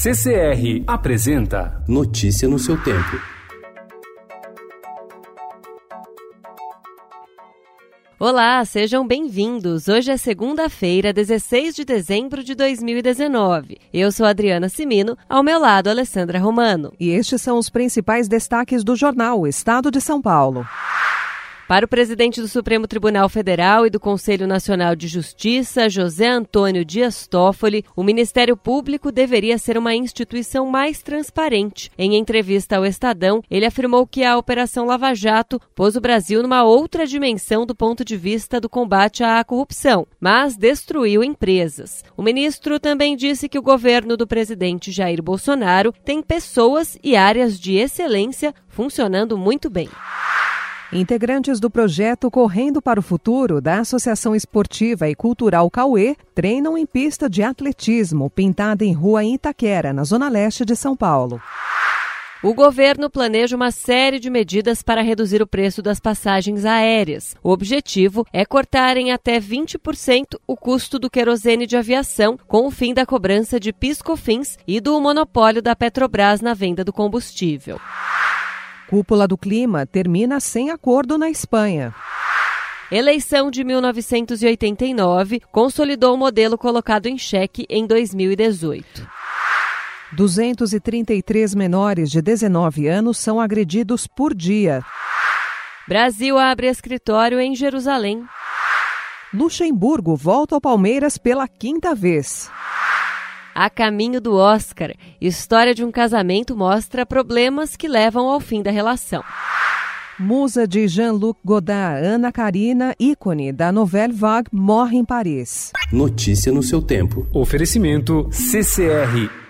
CCR apresenta Notícia no seu tempo. Olá, sejam bem-vindos. Hoje é segunda-feira, 16 de dezembro de 2019. Eu sou Adriana Simino, ao meu lado, Alessandra Romano. E estes são os principais destaques do jornal Estado de São Paulo. Para o presidente do Supremo Tribunal Federal e do Conselho Nacional de Justiça, José Antônio Dias Toffoli, o Ministério Público deveria ser uma instituição mais transparente. Em entrevista ao Estadão, ele afirmou que a Operação Lava Jato pôs o Brasil numa outra dimensão do ponto de vista do combate à corrupção, mas destruiu empresas. O ministro também disse que o governo do presidente Jair Bolsonaro tem pessoas e áreas de excelência funcionando muito bem. Integrantes do projeto Correndo para o Futuro da Associação Esportiva e Cultural Cauê treinam em pista de atletismo pintada em rua Itaquera, na zona leste de São Paulo. O governo planeja uma série de medidas para reduzir o preço das passagens aéreas. O objetivo é cortar em até 20% o custo do querosene de aviação, com o fim da cobrança de piscofins e do monopólio da Petrobras na venda do combustível. Cúpula do Clima termina sem acordo na Espanha. Eleição de 1989 consolidou o modelo colocado em xeque em 2018. 233 menores de 19 anos são agredidos por dia. Brasil abre escritório em Jerusalém. Luxemburgo volta ao Palmeiras pela quinta vez. A Caminho do Oscar. História de um casamento mostra problemas que levam ao fim da relação. Musa de Jean-Luc Godard, Ana Karina, ícone da Nouvelle Vague, morre em Paris. Notícia no seu tempo. Oferecimento CCR